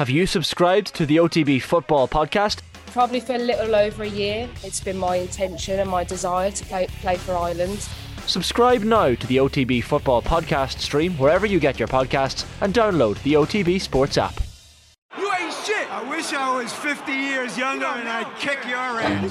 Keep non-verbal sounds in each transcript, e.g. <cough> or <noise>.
Have you subscribed to the OTB Football Podcast? Probably for a little over a year. It's been my intention and my desire to play, play for Ireland. Subscribe now to the OTB Football Podcast stream wherever you get your podcasts and download the OTB Sports app. You ain't shit! I wish I was 50 years younger and I'd kick your ass.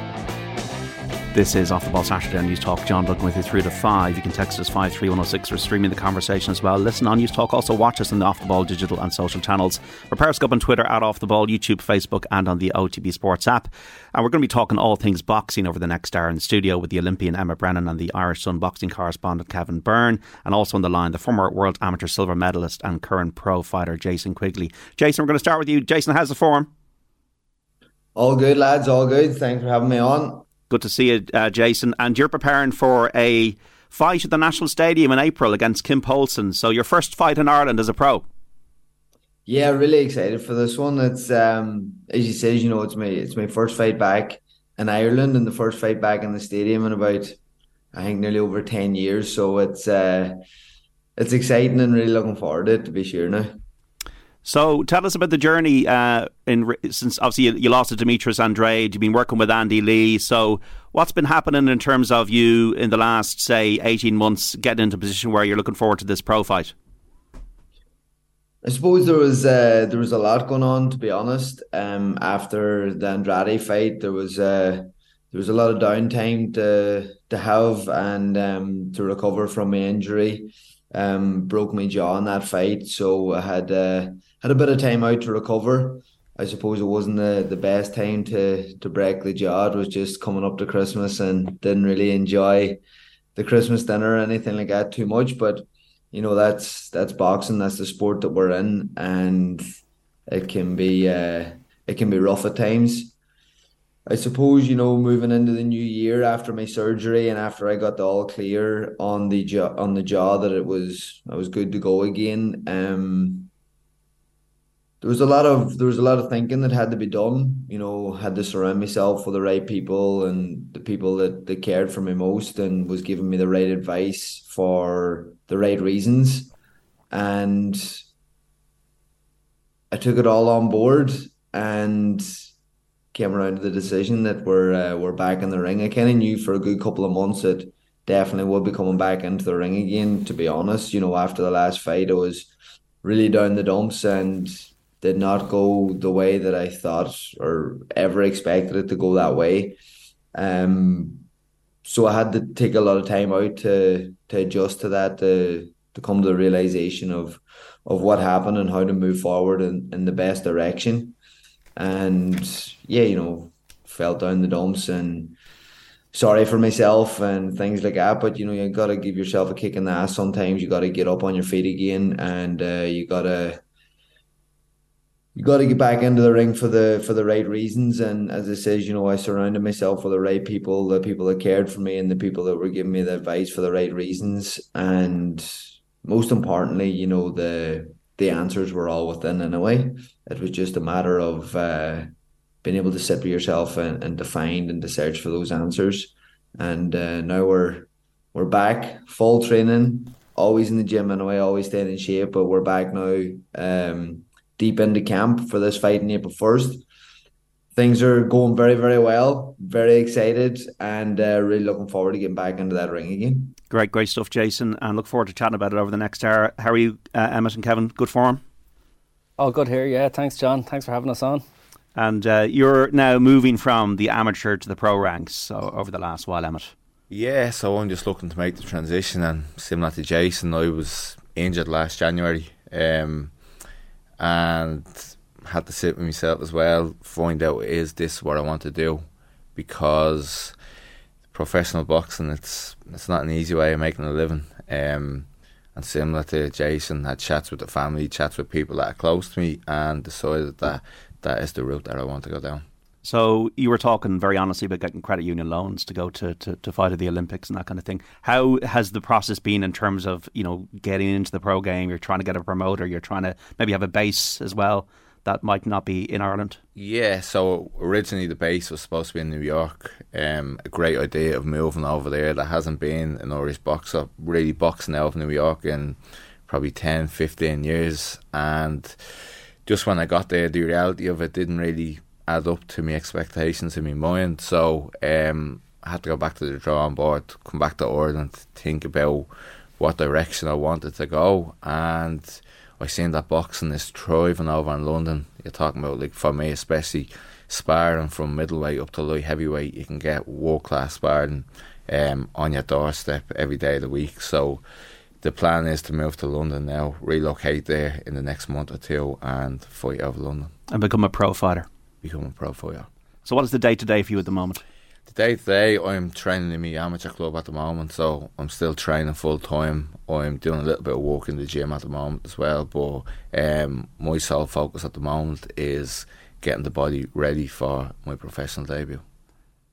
This is Off the Ball Saturday on Newstalk. John Duncan with you through to 5. You can text us 53106 or streaming the conversation as well. Listen on Newstalk. Also watch us on the Off the Ball digital and social channels. For Periscope on Twitter, at Off the Ball, YouTube, Facebook, and on the OTB Sports app. And we're going to be talking all things boxing over the next hour in the studio with the Olympian Emmet Brennan and the Irish Sun boxing correspondent Kevin Byrne. And also on the line, the former World Amateur Silver Medalist and current pro fighter Jason Quigley. Jason, we're going to start with you. Jason, how's the form? All good, lads. All good. Thanks for having me on. Good to see you, uh, Jason. And you're preparing for a fight at the National Stadium in April against Kim Poulsen. So your first fight in Ireland as a pro. Yeah, really excited for this one. It's um, as you said, you know, it's my it's my first fight back in Ireland and the first fight back in the stadium in about I think nearly over ten years. So it's uh, it's exciting and really looking forward to it to be sure now. So tell us about the journey uh, in since obviously you, you, lost to Demetrius Andrade. You've been working with Andy Lee. So what's been happening in terms of you in the last say eighteen months getting into a position where you're looking forward to this pro fight? I suppose there was uh, there was a lot going on to be honest. Um, after the Andrade fight, there was uh, there was a lot of downtime to to have and um, to recover from my injury. Um, broke my jaw in that fight, so I had. Uh, had a bit of time out to recover. I suppose it wasn't the, the best time to to break the jaw. It was just coming up to Christmas and didn't really enjoy the Christmas dinner or anything like that too much. But you know that's that's boxing. That's the sport that we're in, and it can be uh, it can be rough at times. I suppose you know moving into the new year after my surgery and after I got the all clear on the jaw on the jaw that it was I was good to go again. Um, there was a lot of there was a lot of thinking that had to be done. You know, had to surround myself with the right people and the people that, that cared for me most and was giving me the right advice for the right reasons. And I took it all on board and came around to the decision that we're uh, we're back in the ring. I kind of knew for a good couple of months that definitely would be coming back into the ring again. To be honest, you know, after the last fight, I was really down the dumps and did not go the way that I thought or ever expected it to go that way. Um, so I had to take a lot of time out to to adjust to that, to to come to the realization of of what happened and how to move forward in, in the best direction. And yeah, you know, fell down the dumps and sorry for myself and things like that. But you know, you gotta give yourself a kick in the ass sometimes. You gotta get up on your feet again and uh, you gotta you got to get back into the ring for the for the right reasons. And as I says, you know, I surrounded myself with the right people, the people that cared for me, and the people that were giving me the advice for the right reasons. And most importantly, you know, the the answers were all within in a way. It was just a matter of uh, being able to sit with yourself and, and to find and to search for those answers. And uh, now we're we're back, full training, always in the gym in a way, always staying in shape. But we're back now. Um, deep into camp for this fight in April 1st. Things are going very, very well. Very excited and uh, really looking forward to getting back into that ring again. Great, great stuff, Jason. And look forward to chatting about it over the next hour. How are you, uh, Emmet and Kevin? Good form? All good here, yeah. Thanks, John. Thanks for having us on. And uh, you're now moving from the amateur to the pro ranks so over the last while, Emmet. Yeah, so I'm just looking to make the transition. And similar to Jason, I was injured last January. Um, and had to sit with myself as well, find out is this what I want to do, because professional boxing it's it's not an easy way of making a living. Um, and similar to Jason, had chats with the family, chats with people that are close to me, and decided that that is the route that I want to go down. So you were talking very honestly about getting credit union loans to go to, to, to fight at the Olympics and that kind of thing. How has the process been in terms of, you know, getting into the pro game? You're trying to get a promoter, you're trying to maybe have a base as well that might not be in Ireland? Yeah, so originally the base was supposed to be in New York. Um, a great idea of moving over there. that hasn't been an Irish boxer really boxing out of New York in probably 10, 15 years. And just when I got there, the reality of it didn't really add up to my expectations in my mind. So um, I had to go back to the drawing board, come back to Ireland, think about what direction I wanted to go. And I seen that boxing is thriving over in London. You're talking about, like, for me especially, sparring from middleweight up to light heavyweight. You can get world class sparring um, on your doorstep every day of the week. So the plan is to move to London now, relocate there in the next month or two, and fight over London. And become a pro fighter become a pro for you. So, what is the day to day for you at the moment? The day to day, I'm training in my amateur club at the moment, so I'm still training full time. I'm doing a little bit of work in the gym at the moment as well, but um, my sole focus at the moment is getting the body ready for my professional debut.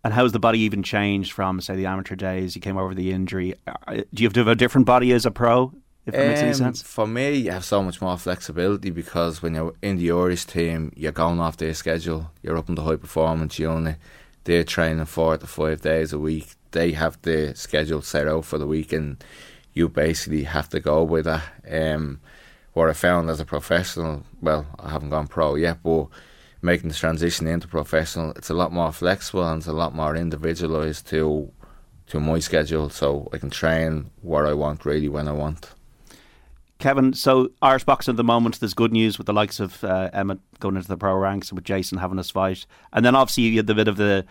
And how has the body even changed from, say, the amateur days? You came over the injury. Uh, do you have to have a different body as a pro? If that um, makes any um, sense? For me, you have so much more flexibility because when you're in the Irish team, you're going off their schedule. You're up in the high performance unit. They're training four to five days a week. They have the schedule set out for the week, and you basically have to go with that. Um, what I found as a professional, well, I haven't gone pro yet, but making the transition into professional, it's a lot more flexible and it's a lot more individualised to to my schedule, so I can train what I want really when I want. Kevin, so Irish boxing at the moment, there's good news with the likes of uh, Emmet going into the pro ranks and with Jason having his fight. And then obviously you had the bit of the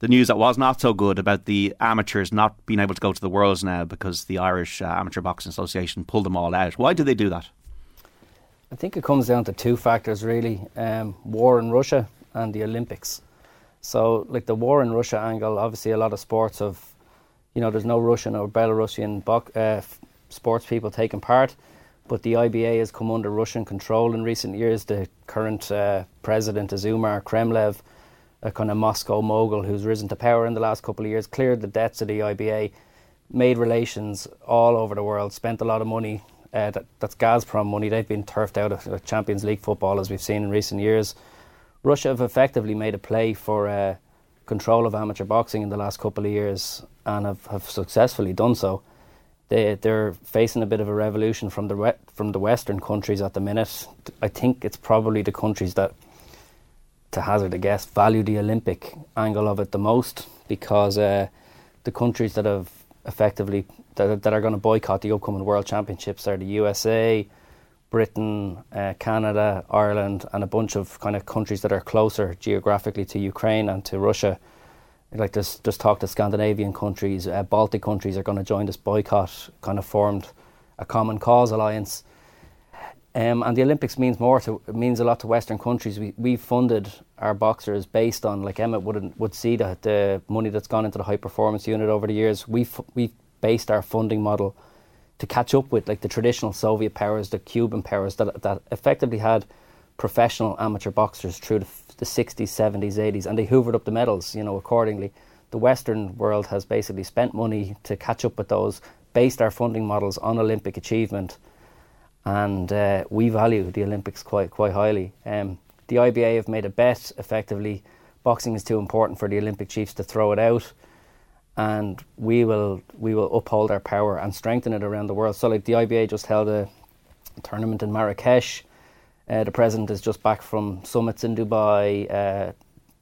the news that was not so good about the amateurs not being able to go to the Worlds now because the Irish uh, Amateur Boxing Association pulled them all out. Why did they do that? I think it comes down to two factors really um, war in Russia and the Olympics. So, like the war in Russia angle, obviously a lot of sports of, you know, there's no Russian or Belarusian bo- uh, sports people taking part but the IBA has come under Russian control in recent years. The current uh, president is Umar Kremlev, a kind of Moscow mogul who's risen to power in the last couple of years, cleared the debts of the IBA, made relations all over the world, spent a lot of money. Uh, that, that's Gazprom money. They've been turfed out of Champions League football, as we've seen in recent years. Russia have effectively made a play for uh, control of amateur boxing in the last couple of years and have, have successfully done so they they're facing a bit of a revolution from the from the Western countries at the minute. I think it's probably the countries that, to hazard a guess, value the Olympic angle of it the most because uh, the countries that have effectively that, that are going to boycott the upcoming World Championships are the USA, Britain, uh, Canada, Ireland, and a bunch of kind of countries that are closer geographically to Ukraine and to Russia like just just talk to Scandinavian countries, uh, Baltic countries are going to join this boycott. Kind of formed a common cause alliance, um, and the Olympics means more to means a lot to Western countries. We we funded our boxers based on like Emmet would would see that the money that's gone into the high performance unit over the years. We we based our funding model to catch up with like the traditional Soviet powers, the Cuban powers that that effectively had professional amateur boxers through the the 60s, 70s, 80s, and they hoovered up the medals, you know, accordingly. The Western world has basically spent money to catch up with those, based our funding models on Olympic achievement, and uh, we value the Olympics quite quite highly. Um, the IBA have made a bet, effectively, boxing is too important for the Olympic chiefs to throw it out, and we will we will uphold our power and strengthen it around the world. So, like the IBA just held a tournament in Marrakesh uh, the president is just back from summits in Dubai, uh,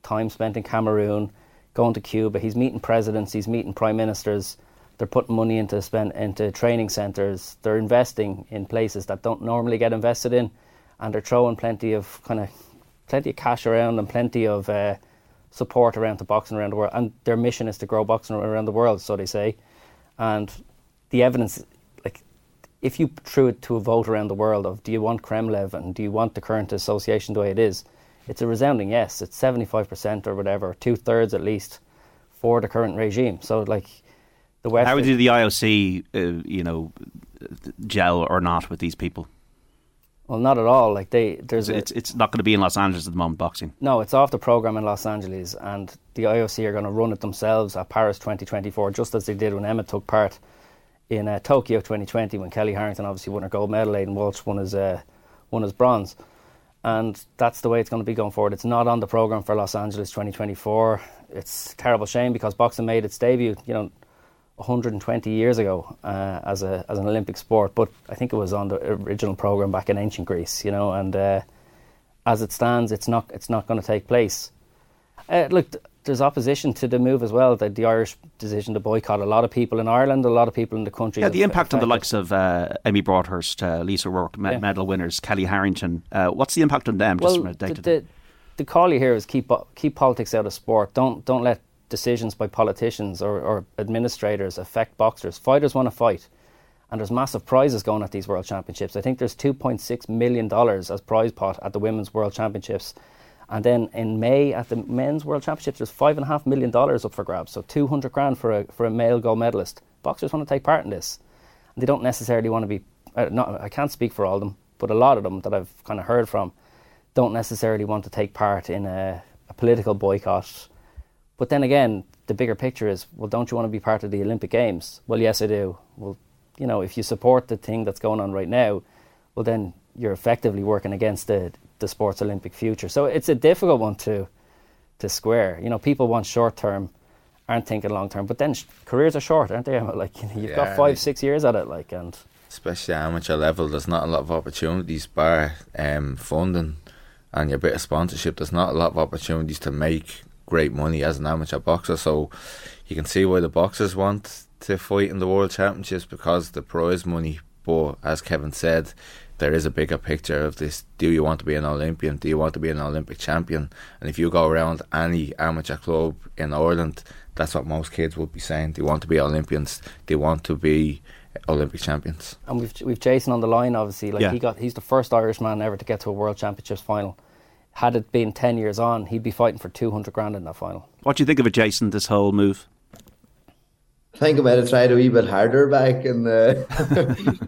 time spent in Cameroon, going to Cuba. He's meeting presidents, he's meeting prime ministers. They're putting money into spend into training centres. They're investing in places that don't normally get invested in, and they're throwing plenty of kind of plenty of cash around and plenty of uh, support around to boxing around the world. And their mission is to grow boxing around the world, so they say. And the evidence if you threw it to a vote around the world of do you want Kremlev and do you want the current association the way it is, it's a resounding yes. It's 75% or whatever, two thirds at least for the current regime. So, like, The West How did the IOC, uh, you know, gel or not with these people? Well, not at all. Like they, there's it's, it's not going to be in Los Angeles at the moment. Boxing. No, it's off the program in Los Angeles, and the IOC are going to run it themselves at Paris 2024, just as they did when Emmet took part in uh, Tokyo 2020 when Kellie Harrington obviously won her gold medal, Aidan Walsh won his uh, won his bronze, and that's the way it's going to be going forward. It's not on the program for Los Angeles 2024. It's a terrible shame because boxing made its debut, you know, 120 years ago uh, as a as an Olympic sport, but I think it was on the original program back in ancient Greece, you know, and uh, as it stands, it's not it's not going to take place. Uh, look, there's opposition to the move as well. The, the, Irish decision to boycott. A lot of people in Ireland, a lot of people in the country. Yeah, the impact on the likes of uh, Amy Broadhurst, uh, Lisa O'Rourke, me- yeah. medal winners, Kellie Harrington. Uh, what's the impact on them? Well, just from a day the, the, the call you here is keep keep politics out of sport. Don't don't let decisions by politicians or, or administrators affect boxers. Fighters want to fight, and there's massive prizes going at these world championships. I think there's 2.6 million dollars as prize pot at the women's world championships and then in May at the men's world championships, there's five and a half million dollars up for grabs. So 200 grand for a, for a male gold medalist. Boxers want to take part in this. And they don't necessarily want to be, uh, not, I can't speak for all of them, but a lot of them that I've kind of heard from don't necessarily want to take part in a, a political boycott. But then again, the bigger picture is, well, don't you want to be part of the Olympic Games? Well, yes, I do. Well, you know, if you support the thing that's going on right now, well, then you're effectively working against the the sports Olympic future. So it's a difficult one to to square. You know, people want short term, aren't thinking long term. But then sh- careers are short, aren't they? <laughs> Like you've yeah, got five, six years at it. Like and especially amateur level, there's not a lot of opportunities bar um, funding and your bit of sponsorship. There's not a lot of opportunities to make great money as an amateur boxer. So you can see why the boxers want to fight in the world championships because the prize money. But as Kevin said, there is a bigger picture of this. Do you want to be an Olympian? Do you want to be an Olympic champion? And if you go around any amateur club in Ireland, that's what most kids would be saying. They want to be Olympians. They want to be Olympic champions. And we've we've Jason on the line. Obviously, like yeah. he got he's the first Irishman ever to get to a World Championships final. Had it been ten years on, he'd be fighting for two hundred grand in that final. What do you think of it, Jason? This whole move? Think I might have tried a wee bit harder back in the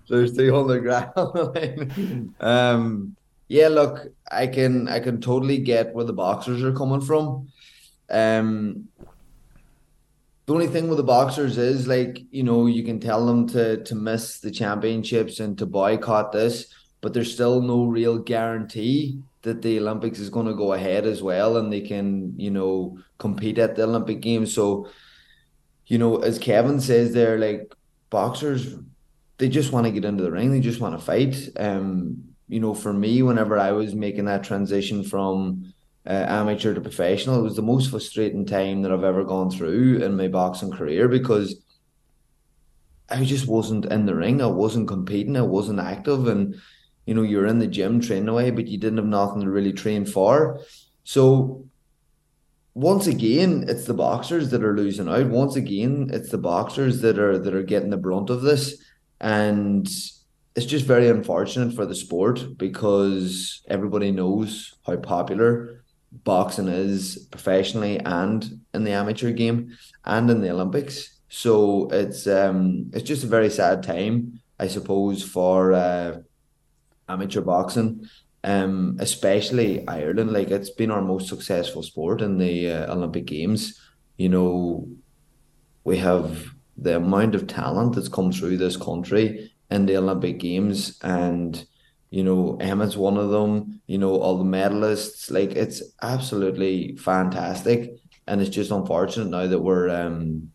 <laughs> there's 300 grand. um, yeah, look, I can I can totally get where the boxers are coming from. Um, the only thing with the boxers is like you know you can tell them to to miss the championships and to boycott this, but there's still no real guarantee that the Olympics is going to go ahead as well, and they can you know compete at the Olympic Games. So you know, as Kevin says, they're like boxers. They just want to get into the ring. They just want to fight. Um, you know, for me, whenever I was making that transition from uh, amateur to professional, it was the most frustrating time that I've ever gone through in my boxing career because I just wasn't in the ring. I wasn't competing. I wasn't active, and you know, you're in the gym training away, but you didn't have nothing to really train for. So once again, it's the boxers that are losing out. Once again, it's the boxers that are that are getting the brunt of this, and it's just very unfortunate for the sport because everybody knows how popular boxing is professionally and in the amateur game and in the Olympics. So it's um it's just a very sad time, I suppose, for uh, amateur boxing um, especially Ireland. Like it's been our most successful sport in the uh, Olympic Games. You know, we have the amount of talent that's come through this country in the Olympic Games, and you know, Emmet's one of them. You know, all the medalists. Like it's absolutely fantastic, and it's just unfortunate now that we're. Um,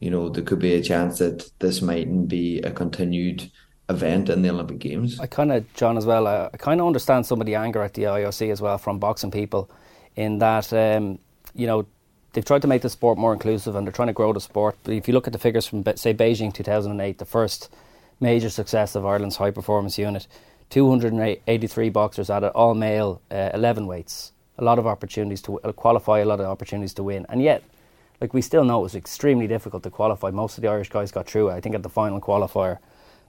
you know, there could be a chance that this mightn't be a continued event in the Olympic Games. I kind of, John, as well. I, I kind of understand some of the anger at the IOC as well from boxing people, in that um, you know they've tried to make the sport more inclusive and they're trying to grow the sport. But if you look at the figures from say Beijing 2008, the first major success of Ireland's high performance unit, 283 boxers at all male, uh, 11 weights. A lot of opportunities to uh, qualify, a lot of opportunities to win, and yet. Like we still know it was extremely difficult to qualify. Most of the Irish guys got through. I think at the final qualifier,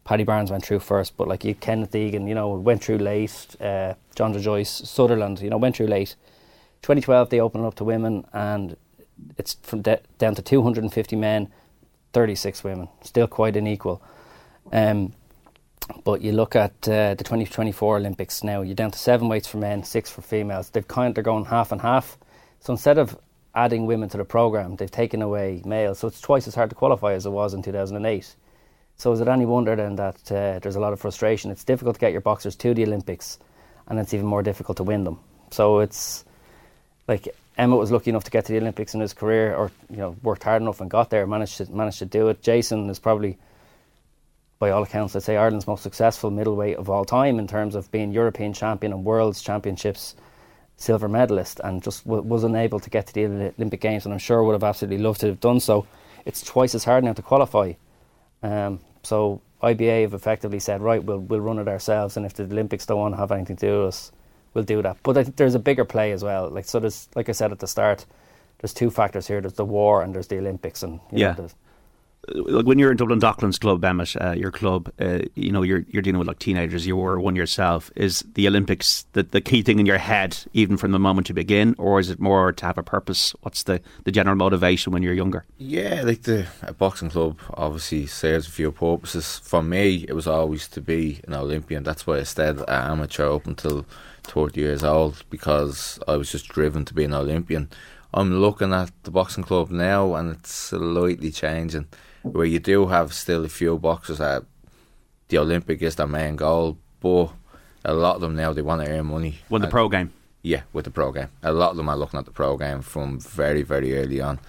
Paddy Barnes went through first, but like you, Kenneth Egan, you know, went through late. Uh, John Joyce, Sutherland, you know, went through late. 2012, they opened up to women, and it's from de- down to 250 men. 36 women, still quite unequal. Um, but you look at uh, the 2024 Olympics now, you're down to seven weights for men, six for females. They've kind they're going half and half. So instead of adding women to the program, they've taken away males. So it's twice as hard to qualify as it was in 2008. So is it any wonder then that uh, there's a lot of frustration? It's difficult to get your boxers to the Olympics, and it's even more difficult to win them. So it's like Emmet was lucky enough to get to the Olympics in his career, or you know worked hard enough and got there, managed to managed to do it. Jason is probably, by all accounts, I'd say Ireland's most successful middleweight of all time in terms of being European champion and World's Championships silver medalist, and just w- was unable to get to the Olympic Games, and I'm sure would have absolutely loved to have done so. It's twice as hard now to qualify. Um, so IBA have effectively said, right, we'll we'll run it ourselves, and if the Olympics don't want to have anything to do with us, we'll do that. But I think there's a bigger play as well. Like so, there's like I said at the start, there's two factors here. There's the war and there's the Olympics, and you Yeah. know, there's- Like when you're in Dublin Docklands Club, Emmet, uh, your club, uh, you know, you're you're dealing with like teenagers. You were one yourself. Is the Olympics the, the key thing in your head, even from the moment you begin, or is it more to have a purpose? What's the, the general motivation when you're younger? Yeah, like the a boxing club obviously serves a few purposes. For me, it was always to be an Olympian. That's why I stayed at amateur up until 30 years old because I was just driven to be an Olympian. I'm looking at the boxing club now and it's slightly changing where you do have still a few boxes that the Olympic is their main goal, but a lot of them now they want to earn money. With the pro game? Yeah, with the pro game. A lot of them are looking at the pro game from very, very early on.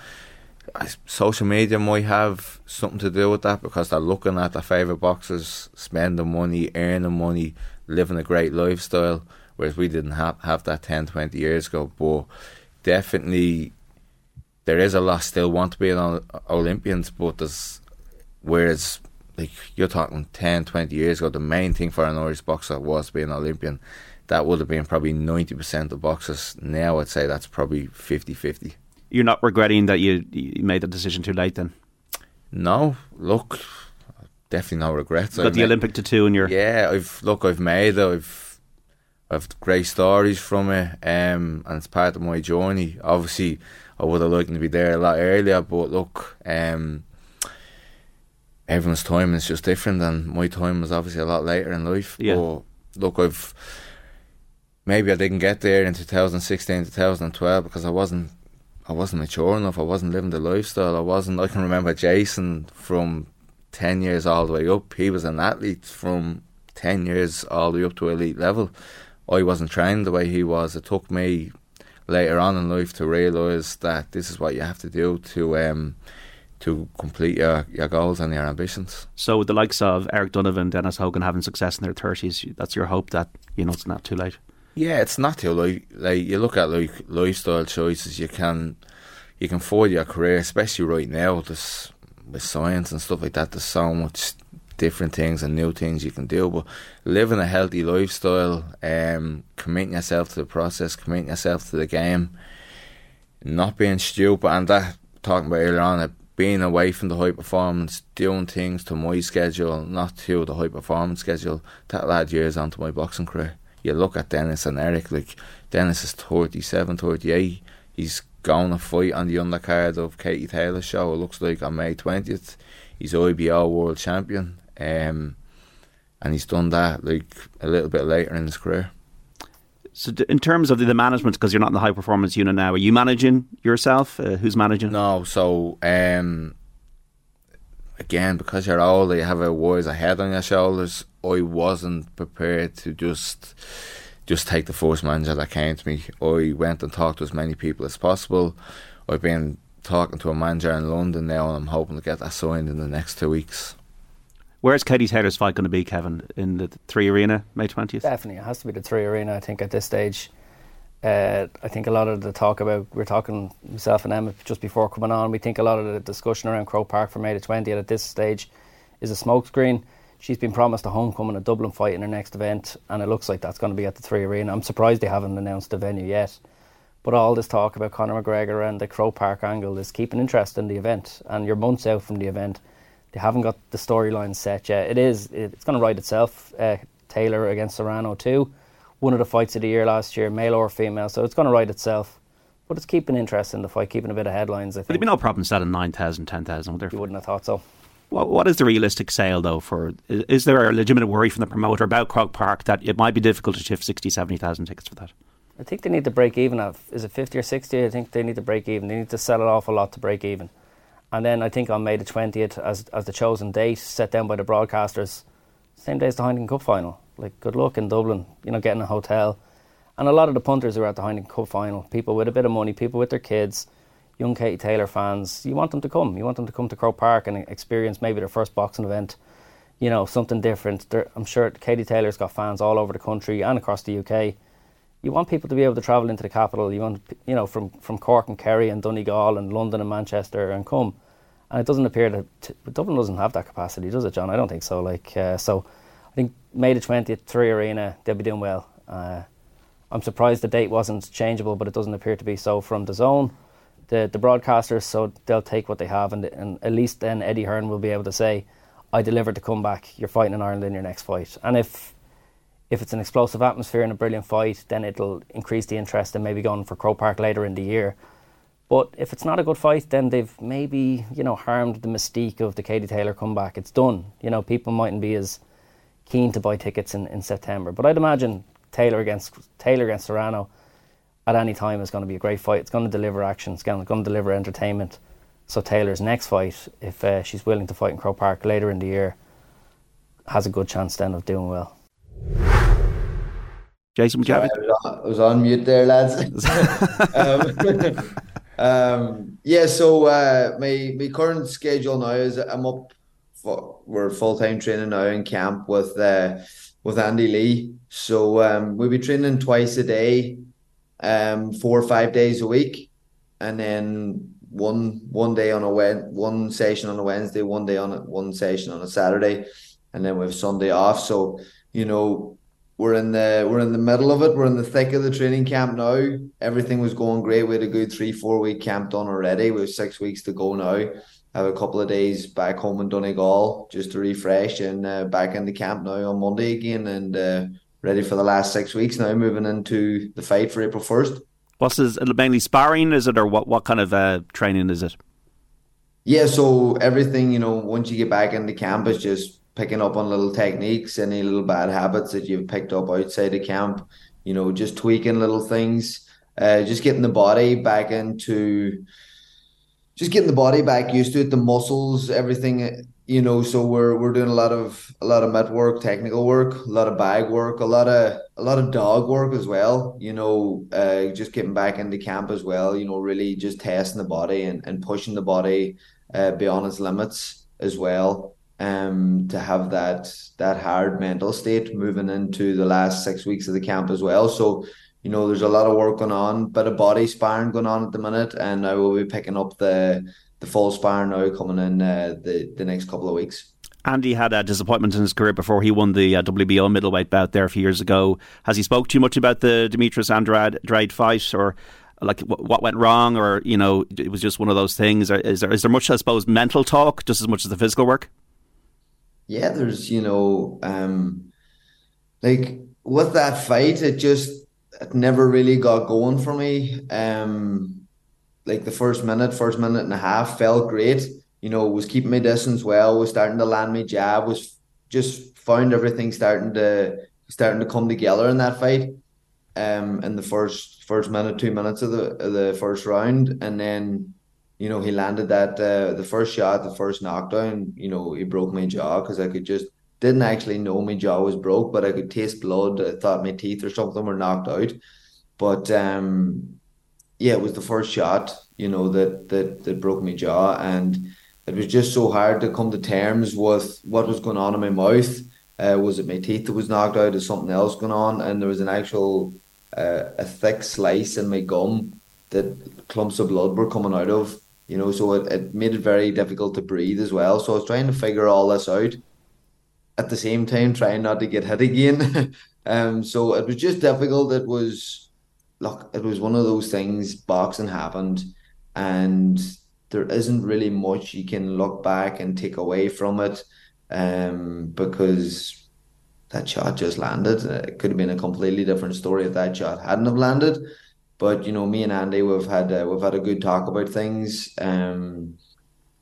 Social media might have something to do with that because they're looking at their favourite boxers, spending money, earning money, living a great lifestyle, whereas we didn't have, have that 10, 20 years ago. But definitely, there is a lot still want to be an Ol- Olympians, but there's, whereas, like, you're talking 10, 20 years ago, the main thing for an Irish boxer was being an Olympian. That would have been probably 90% of boxers. Now I'd say that's probably 50 50. You're not regretting that you, you made the decision too late then? No, look, definitely no regrets. Got I've the ma- Olympic tattoo in your. Yeah, I've look, I've made it. I've I've great stories from it, um, and it's part of my journey. Obviously, I would have liked to be there a lot earlier, but look, um, everyone's time is just different, and my time was obviously a lot later in life. Yeah. But look, I've maybe I didn't get there in 2016, 2012 because I wasn't I wasn't mature enough. I wasn't living the lifestyle. I wasn't. I can remember Jason from ten years all the way up. He was an athlete from ten years all the way up to elite level. I wasn't trained the way he was. It took me later on in life to realise that this is what you have to do to um to complete your, your goals and your ambitions. So with the likes of Eric Donovan, Dennis Hogan having success in their thirties, that's your hope that you know it's not too late. Yeah, it's not too late. like you look at like lifestyle choices. You can you can forward your career, especially right now. This with science and stuff like that. There's so much different things and new things you can do. But living a healthy lifestyle, um, committing yourself to the process, committing yourself to the game, not being stupid, and that talking about earlier on, being away from the high performance, doing things to my schedule, not to the high performance schedule. That'll add years onto my boxing career. You look at Dennis and Eric, like Dennis is 37, 38. He's going to fight on the undercard of Katie Taylor's show, it looks like on May 20th. He's IBO world champion. Um, and he's done that like a little bit later in his career. So in terms of the, the management, because you're not in the high performance unit now, are you managing yourself? Uh, who's managing? No, so um, again, because you're older, you have a wiser head on your shoulders. I wasn't prepared to just just take the first manager that came to me. I went and talked to as many people as possible. I've been talking to a manager in London now, and I'm hoping to get that signed in the next two weeks. Where's Katie Taylor's fight going to be, Kevin? In the three arena, May twentieth. Definitely, it has to be the three arena. I think at this stage, uh, I think a lot of the talk about we're talking myself and Emmet just before coming on. We think a lot of the discussion around Croke Park for May the twentieth at this stage is a smokescreen. She's been promised a homecoming, a Dublin fight in her next event, and it looks like that's going to be at the three arena. I'm surprised they haven't announced the venue yet. But all this talk about Conor McGregor and the Croke Park angle is keeping interest in the event, and you're months out from the event. They haven't got the storyline set yet. It is. It's going to write itself. Uh, Taylor against Serrano too. One of the fights of the year last year, male or female. So it's going to write itself. but it's keeping interest in the fight, keeping a bit of headlines. I think. There'd be no problem selling 9,000, 10,000, would there? You wouldn't have thought so. What, what is the realistic sale, though? For is, is there a legitimate worry from the promoter about Croke Park that it might be difficult to shift 60, 70,000 tickets for that? I think they need to break even at is it 50 or 60? I think they need to break even. They need to sell an awful lot to break even. And then I think on May the 20th, as, as the chosen date set down by the broadcasters, same day as the Heineken Cup final. Like, good luck in Dublin, you know, getting a hotel. And a lot of the punters are at the Heineken Cup final, people with a bit of money, people with their kids, young Katie Taylor fans, you want them to come. You want them to come to Croke Park and experience maybe their first boxing event, you know, something different. They're, I'm sure Katie Taylor's got fans all over the country and across the UK you want people to be able to travel into the capital. You want, you know, from, from Cork and Kerry and Donegal and London and Manchester and come. And it doesn't appear that t- Dublin doesn't have that capacity, does it, John? I don't think so. Like, uh, so I think May the twentieth, Three Arena, they'll be doing well. Uh, I'm surprised the date wasn't changeable, but it doesn't appear to be so from DAZN. The the broadcasters, so they'll take what they have, and, and at least then Eddie Hearn will be able to say, "I delivered the comeback. You're fighting in Ireland in your next fight." And if if it's an explosive atmosphere and a brilliant fight, then it'll increase the interest and maybe going for Croke Park later in the year. But if it's not a good fight, then they've maybe you know harmed the mystique of the Katie Taylor comeback. It's done. You know, people mightn't be as keen to buy tickets in, in September. But I'd imagine Taylor against Taylor against Serrano at any time is going to be a great fight. It's going to deliver action. It's going to deliver entertainment. So Taylor's next fight, if uh, she's willing to fight in Croke Park later in the year, has a good chance then of doing well. Jason, would you have it? I was on mute there, lads. <laughs> um, <laughs> um, yeah, so uh, my my current schedule now is I'm up. For, we're full time training now in camp with uh, with Andy Lee. So um, we'll be training twice a day, um, four or five days a week, and then one one day on a Wed, one session on a Wednesday, one day on a, one session on a Saturday, and then we have Sunday off. So you know we're in the we're in the middle of it. We're in the thick of the training camp now. Everything was going great. We had a good three four week camp done already. We have six weeks to go now. Have a couple of days back home in Donegal just to refresh and uh, back the camp now on Monday again and uh, ready for the last six weeks now. Moving into the fight for April first. What's this? Mainly sparring, is it, or what? What kind of uh, training is it? Yeah, so everything you know, once you get back into camp, is just picking up on little techniques, any little bad habits that you've picked up outside of camp, you know, just tweaking little things, uh, just getting the body back into, just getting the body back used to it, the muscles, everything, you know. So we're we're doing a lot of a lot of mat work, technical work, a lot of bag work, a lot of a lot of dog work as well. You know, uh, just getting back into camp as well. You know, really just testing the body and and pushing the body uh, beyond its limits as well um, to have that that hard mental state moving into the last six weeks of the camp as well. So, you know, there's a lot of work going on, bit of body sparring going on at the minute, and I will be picking up the the full sparring now coming in uh, the the next couple of weeks. Andy had a disappointment in his career before he won the uh, WBO middleweight bout there a few years ago. Has he spoke too much about the Demetrius Andrade fight, or like what went wrong, or you know, it was just one of those things? Is there is there much, I suppose, mental talk just as much as the physical work? Yeah, there's you know, um, like with that fight, it just it never really got going for me. Um, like the first minute, first minute and a half felt great. You know, was keeping my distance well, was starting to land my jab, was just found everything starting to starting to come together in that fight. Um, in the first first minute, two minutes of the of the first round, and then you know, he landed that uh, the first shot, the first knockdown. You know, he broke my jaw because I could just didn't actually know my jaw was broke, but I could taste blood. I thought my teeth or something were knocked out. But um, yeah, it was the first shot, you know, that that that broke my jaw, and it was just so hard to come to terms with what was going on in my mouth. Uh, was it my teeth that was knocked out? Is something else going on? And there was an actual uh, a thick slice in my gum that clumps of blood were coming out of you know, so it, it made it very difficult to breathe as well. So I was trying to figure all this out at the same time, trying not to get hit again. <laughs> um, so it was just difficult. It was, look, it was one of those things. Boxing happened, and there isn't really much you can look back and take away from it, um, because that shot just landed. It could have been a completely different story if that shot hadn't have landed. But you know, me and Andy, we've had uh, we've had a good talk about things. Um,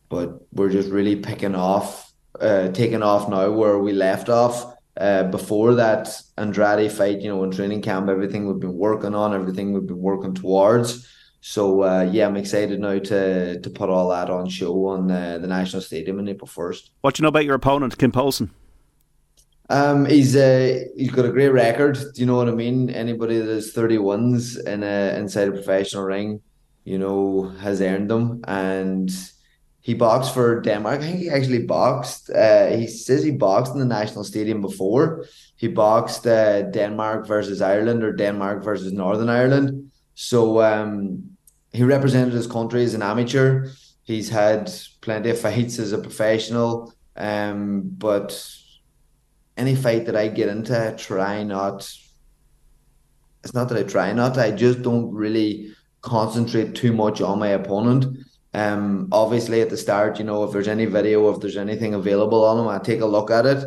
but we're just really picking off, uh, taking off now where we left off. Uh, before that Andrade fight, you know, in training camp, everything we've been working on, everything we've been working towards. So uh, yeah, I'm excited now to to put all that on show on uh, the National Stadium on April first. What do you know about your opponent, Kim Poulsen? Um, he's uh, he's got a great record. Do you know what I mean? Anybody that has thirty ones in a inside a professional ring, you know, has earned them. And he boxed for Denmark. I think he actually boxed. Uh, he says he boxed in the national stadium before. He boxed uh, Denmark versus Ireland or Denmark versus Northern Ireland. So um, he represented his country as an amateur. He's had plenty of <laughs> fights as a professional. Um, but any fight that I get into, I try not. It's not that I try not. I just don't really concentrate too much on my opponent. Um, obviously at the start, you know, if there's any video, if there's anything available on him, I take a look at it,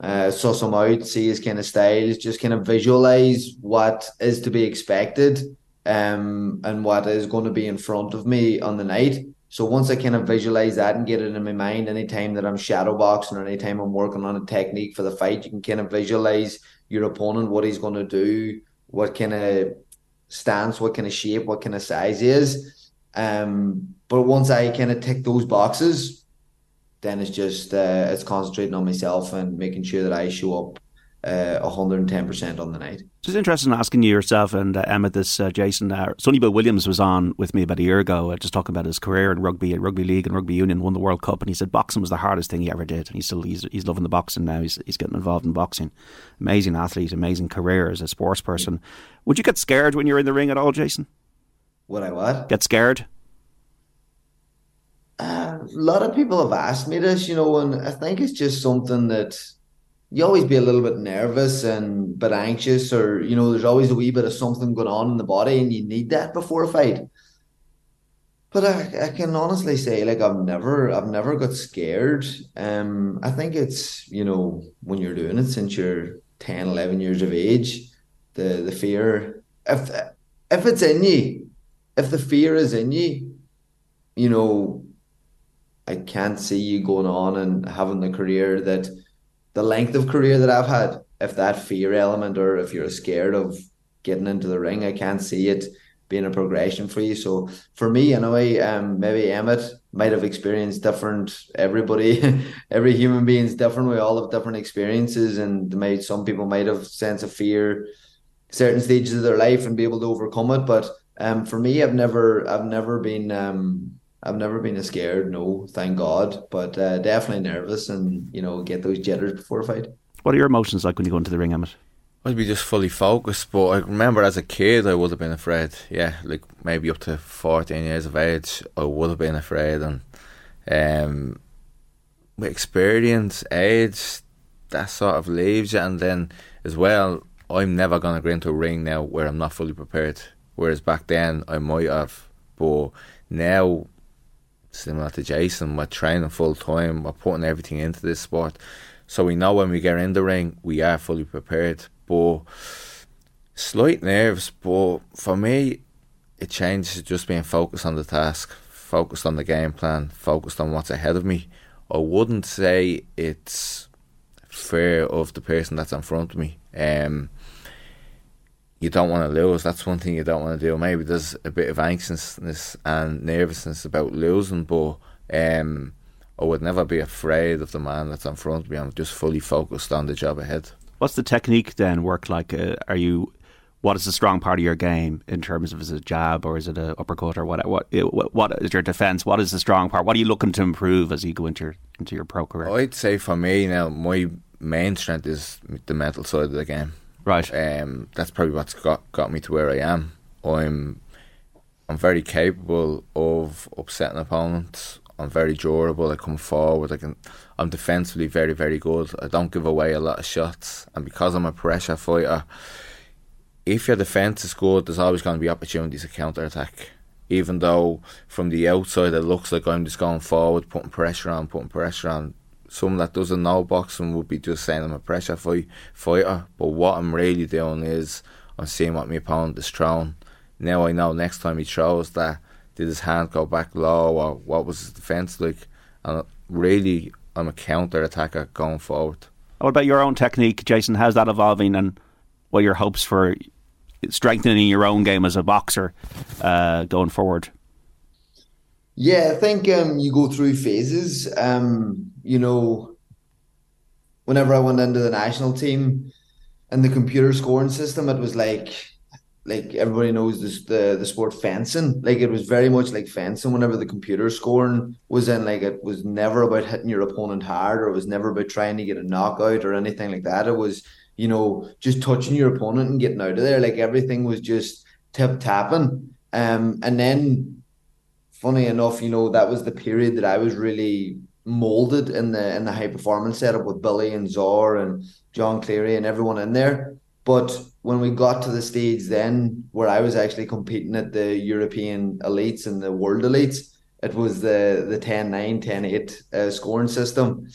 uh, suss him out, see his kind of styles, just kind of visualize what is to be expected, um, and what is going to be in front of me on the night. So once I kind of visualize that and get it in my mind, anytime that I'm shadow boxing or anytime I'm working on a technique for the fight, you can kind of visualize your opponent, what he's going to do, what kind of stance, what kind of shape, what kind of size is. Um, but once I kind of tick those boxes, then it's just uh, it's concentrating on myself and making sure that I show up uh, 110% on the night. It's interesting asking you yourself and uh, Emmet this, uh, Jason. Uh, Sonny Bill Williams was on with me about a year ago, uh, just talking about his career in rugby, and rugby league and rugby union, won the World Cup, and he said boxing was the hardest thing he ever did. And he's still he's, he's loving the boxing now. He's he's getting involved in boxing. Amazing athlete, amazing career as a sports person. Would you get scared when you're in the ring at all, Jason? Would I what? Get scared? Uh, a lot of people have asked me this, you know, and I think it's just something that you always be a little bit nervous and bit anxious, or you know, there's always a wee bit of something going on in the body, and you need that before a fight. But I, I can honestly say, like I've never, I've never got scared. Um, I think it's you know when you're doing it since you're 10, 11 years of age, the the fear. If if it's in you, if the fear is in you, you know, I can't see you going on and having the career that the length of career that I've had, if that fear element or if you're scared of getting into the ring, I can't see it being a progression for you. So for me, anyway, um, maybe Emmet might have experienced different. Everybody, <laughs> every human being is different. We all have different experiences, and might some people might have sense of fear, certain stages of their life, and be able to overcome it. But um, for me, I've never, I've never been um I've never been scared, no, thank God, but uh, definitely nervous and you know get those jitters before a fight. What are your emotions like when you go into the ring, Emmet? I'd be just fully focused, but I remember as a kid I would have been afraid. Yeah, like maybe up to fourteen years of age, I would have been afraid, and um, with experience, age, that sort of leaves you, and then as well, I'm never gonna go into a ring now where I'm not fully prepared. Whereas back then I might have, but now similar to Jason, we're training full time, we're putting everything into this sport. So we know when we get in the ring, we are fully prepared. But slight nerves, but for me, it changes just being focused on the task, focused on the game plan, focused on what's ahead of me. I wouldn't say it's fear of the person that's in front of me. Um, you don't want to lose. That's one thing you don't want to do. Maybe there's a bit of anxiousness and nervousness about losing, but um, I would never be afraid of the man that's in front of me. I'm just fully focused on the job ahead. What's the technique then work like? Uh, are you what is the strong part of your game in terms of is it a jab or is it a uppercut or what what what is your defense? What is the strong part? What are you looking to improve as you go into your into your pro career? I'd say for me now, my main strength is the mental side of the game. Right. Um, that's probably what's got got me to where I am. I'm I'm very capable of upsetting opponents. I'm very durable. I come forward. I can. I'm defensively very very good. I don't give away a lot of shots, and because I'm a pressure fighter, if your defense is good, there's always going to be opportunities to counter attack. Even though from the outside it looks like I'm just going forward, putting pressure on, putting pressure on someone that doesn't know boxing would be just saying I'm a pressure fight, fighter. But what I'm really doing is I'm seeing what my opponent is throwing, now I know next time he throws that did his hand go back low or what was his defence like, and really I'm a counter attacker going forward. What about your own technique, Jason? How's that evolving, and what are your hopes for strengthening your own game as a boxer uh, going forward? Yeah, I think um, you go through phases. Um, you know, whenever I went into the national team and the computer scoring system, it was like like everybody knows this the the sport fencing. Like it was very much like fencing whenever the computer scoring was in. Like it was never about hitting your opponent hard or it was never about trying to get a knockout or anything like that. It was, you know, just touching your opponent and getting out of there. Like everything was just tip tapping. Um and then funny enough, you know, that was the period that I was really molded in the in the high performance setup with Billy and Zaur and John Cleary and everyone in there. But when we got to the stage then where I was actually competing at the European elites and the world elites, it was the the 10-9, 10-8 uh, scoring system.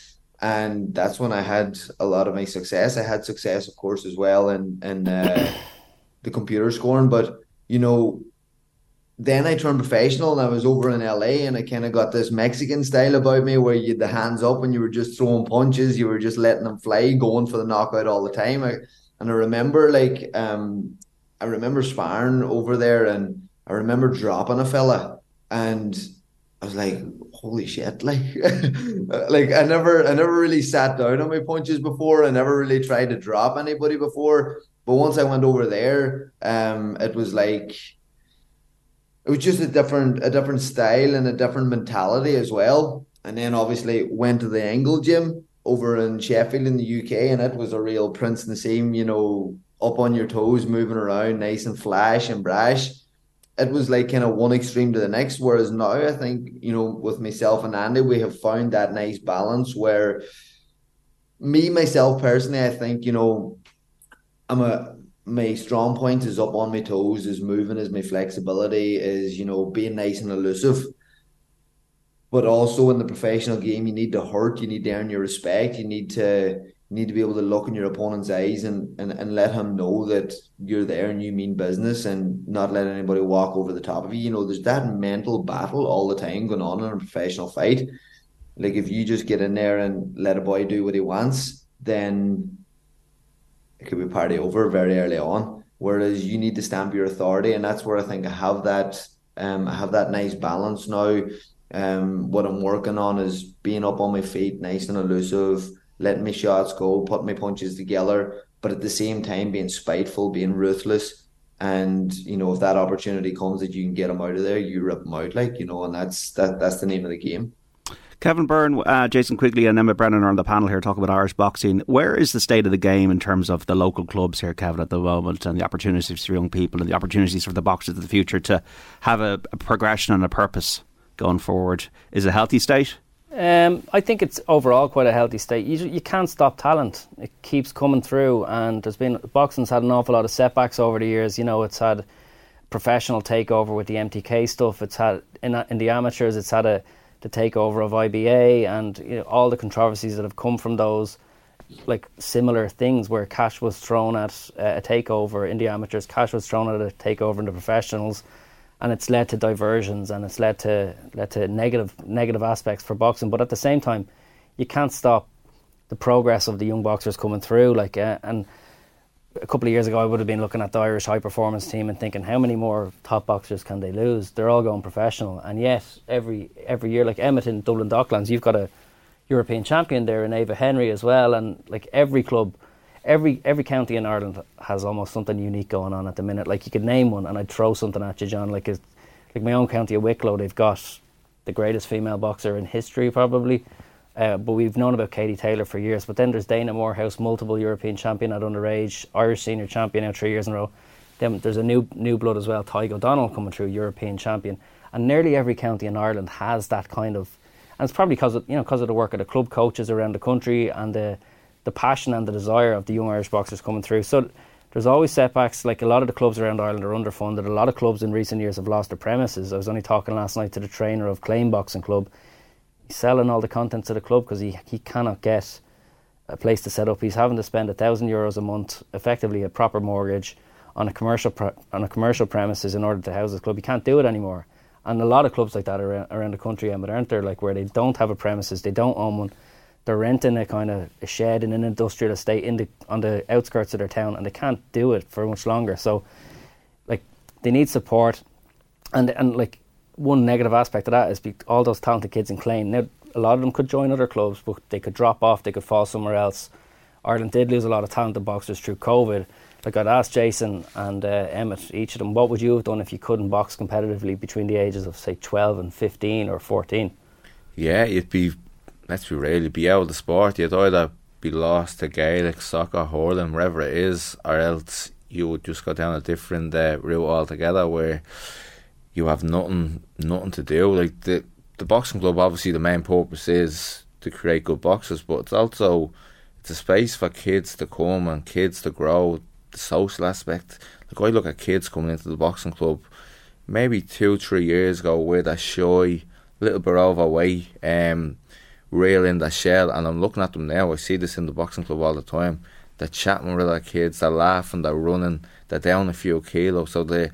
And that's when I had a lot of my success. I had success, of course, as well in, in uh, the computer scoring. But, you know, then I turned professional and I was over in LA and I kind of got this Mexican style about me where you had the hands up and you were just throwing punches, you were just letting them fly, going for the knockout all the time. I, and I remember like um I remember sparring over there and I remember dropping a fella and I was like, holy shit, <laughs> like like I never I never really sat down on my punches before. I never really tried to drop anybody before. But once I went over there, um, it was like it was just a different a different style and a different mentality as well. And then obviously went to the Ingle gym over in Sheffield in the UK, and it was a real Prince Naseem, you know, up on your toes, moving around, nice and flash and brash. It was like kind of one extreme to the next. Whereas now, I think you know, with myself and Andy, we have found that nice balance where me myself personally, I think you know, I'm a my strong point is up on my toes, is moving, is my flexibility, is you know being nice and elusive but also in the professional game, you need to hurt, you need to earn your respect, you need to you need to be able to look in your opponent's eyes and, and, and let him know that you're there and you mean business and not let anybody walk over the top of you. You know, there's that mental battle all the time going on in a professional fight. Like if you just get in there and let a boy do what he wants, then it could be party over very early on. Whereas you need to stamp your authority, and that's where I think I have that um I have that nice balance now um, what I'm working on is being up on my feet, nice and elusive, letting my shots go, putting my punches together, but at the same time being spiteful, being ruthless. And you know, if that opportunity comes that you can get them out of there, you rip them out, like you know, and that's that that's the name of the game. Kevin Byrne, uh, Jason Quigley, and Emmet Brennan are on the panel here talking about Irish boxing. Where is the state of the game in terms of the local clubs here, Kevin, at the moment, and the opportunities for young people and the opportunities for the boxers of the future to have a, a progression and a purpose? going forward is it a healthy state? Um, I think it's overall quite a healthy state. You, you can't stop talent; it keeps coming through, and there's been boxing's had an awful lot of setbacks over the years. You know, it's had professional takeover with the MTK stuff. It's had in, in the amateurs, it's had a the takeover of IBA, and you know, all the controversies that have come from those, like similar things where cash was thrown at uh, a takeover in the amateurs, cash was thrown at a takeover in the professionals and it's led to diversions and it's led to led to negative negative aspects for boxing. But at the same time, you can't stop the progress of the young boxers coming through. Like uh, and a couple of years ago, I would have been looking at the Irish high performance team and thinking, how many more top boxers can they lose? They're all going professional, and yet every every year, like Emmet in Dublin Docklands, you've got a European champion there, and Ava Henry as well, and like every club every every county in Ireland has almost something unique going on at the minute. Like you could name one, and I'd throw something at you, John. Like like my own county of Wicklow, they've got the greatest female boxer in history, probably. Uh, but we've known about Katie Taylor for years. But then there's Dana Morehouse, multiple European champion at underage, Irish senior champion now three years in a row. Then there's a new new blood as well, Tadhg O'Donnell coming through, European champion. And nearly every county in Ireland has that kind of, and it's probably because of you know because of the work of the club coaches around the country and the the passion and the desire of the young Irish boxers coming through. So there's always setbacks. Like a lot of the clubs around Ireland are underfunded. A lot of clubs in recent years have lost their premises. I was only talking last night to the trainer of Clane Boxing Club. Selling all the contents of the club because he, he cannot get a place to set up. He's having to spend a thousand euros a month, effectively a proper mortgage, on a commercial pre- on a commercial premises in order to house this club. He can't do it anymore. And a lot of clubs like that around, around the country, but aren't there? Like where they don't have a premises, they don't own one. They're renting a kind of a shed in an industrial estate in the on the outskirts of their town, and they can't do it for much longer. So, like, they need support, and and like one negative aspect of that is all those talented kids in Clane. Now, a lot of them could join other clubs, but they could drop off. They could fall somewhere else. Ireland did lose a lot of talented boxers through COVID. Like I'd asked Jason and uh, Emmet, each of them, what would you have done if you couldn't box competitively between the ages of say 12 and 15 or 14? Yeah, you'd be, let's be real, you'd be out of the sport. You'd either be lost to Gaelic, soccer, hurling, wherever it is, or else you would just go down a different uh, route altogether where you have nothing, nothing to do. Like the the boxing club, obviously, the main purpose is to create good boxers, but it's also it's a space for kids to come and kids to grow. The social aspect. Like I look at kids coming into the boxing club, maybe two, three years ago, where they're shy, little bit overweight, um, real in the shell, and I'm looking at them now. I see this in the boxing club all the time. They're chatting with other kids, they're laughing, they're running, they're down a few kilos. So they,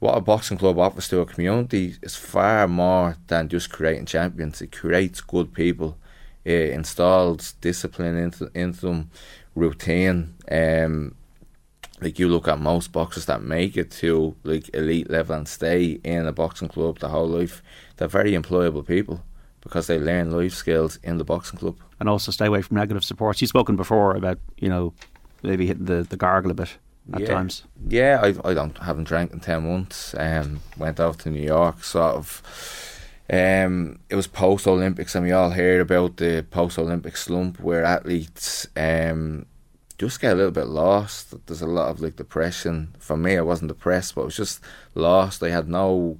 what a boxing club offers to a community is far more than just creating champions. It creates good people. It installs discipline into into them, routine. Um, like you look at most boxers that make it to like elite level and stay in a boxing club the whole life, they're very employable people because they learn life skills in the boxing club. And also stay away from negative supports. You've spoken before about, you know, maybe hitting the, the gargle a bit at yeah. times. Yeah, I I don't haven't drank in ten months. Um, went out to New York, sort of. Um, it was post Olympics, and we all heard about the post Olympic slump where athletes um just get a little bit lost. There's a lot of like depression. For me, I wasn't depressed, but I was just lost. I had no,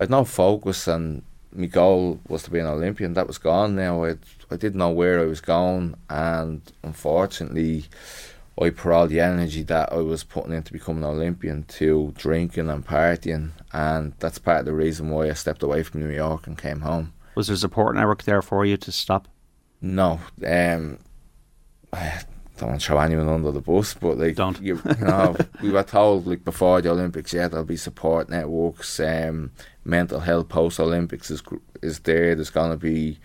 I had no focus, and my goal was to be an Olympian. That was gone now. I I didn't know where I was going, and unfortunately, I put all the energy that I was putting into becoming an Olympian to drinking and partying, and that's part of the reason why I stepped away from New York and came home. Was there support network there for you to stop? No, um, <sighs> I don't want to throw anyone under the bus, but like don't. You, you know, <laughs> we were told like before the Olympics, yeah, there'll be support networks, um, mental health post Olympics is is there. There's gonna be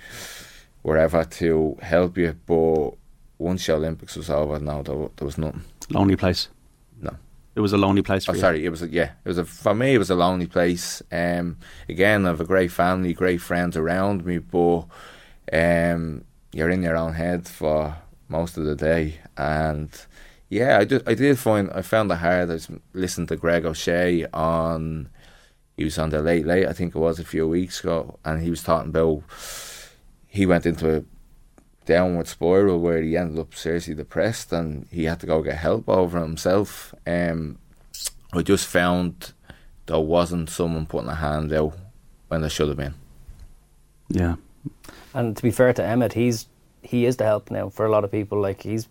wherever to help you, but once the Olympics was over, no, there, there was nothing. Lonely place. No. It was a lonely place for oh, you. sorry, it was a, yeah, it was a for me. It was a lonely place. Um, again, I have a great family, great friends around me, but um, you're in your own head for most of the day, and yeah, I did. I did find I found it hard. I was listening to Greg O'Shea on. He was on the late late. I think it was a few weeks ago, and he was talking about he went into a downward spiral where he ended up seriously depressed and he had to go get help over himself. Um, I just found there wasn't someone putting a hand out when there should have been. Yeah. And to be fair to Emmet, he's he is the help now for a lot of people. Like he's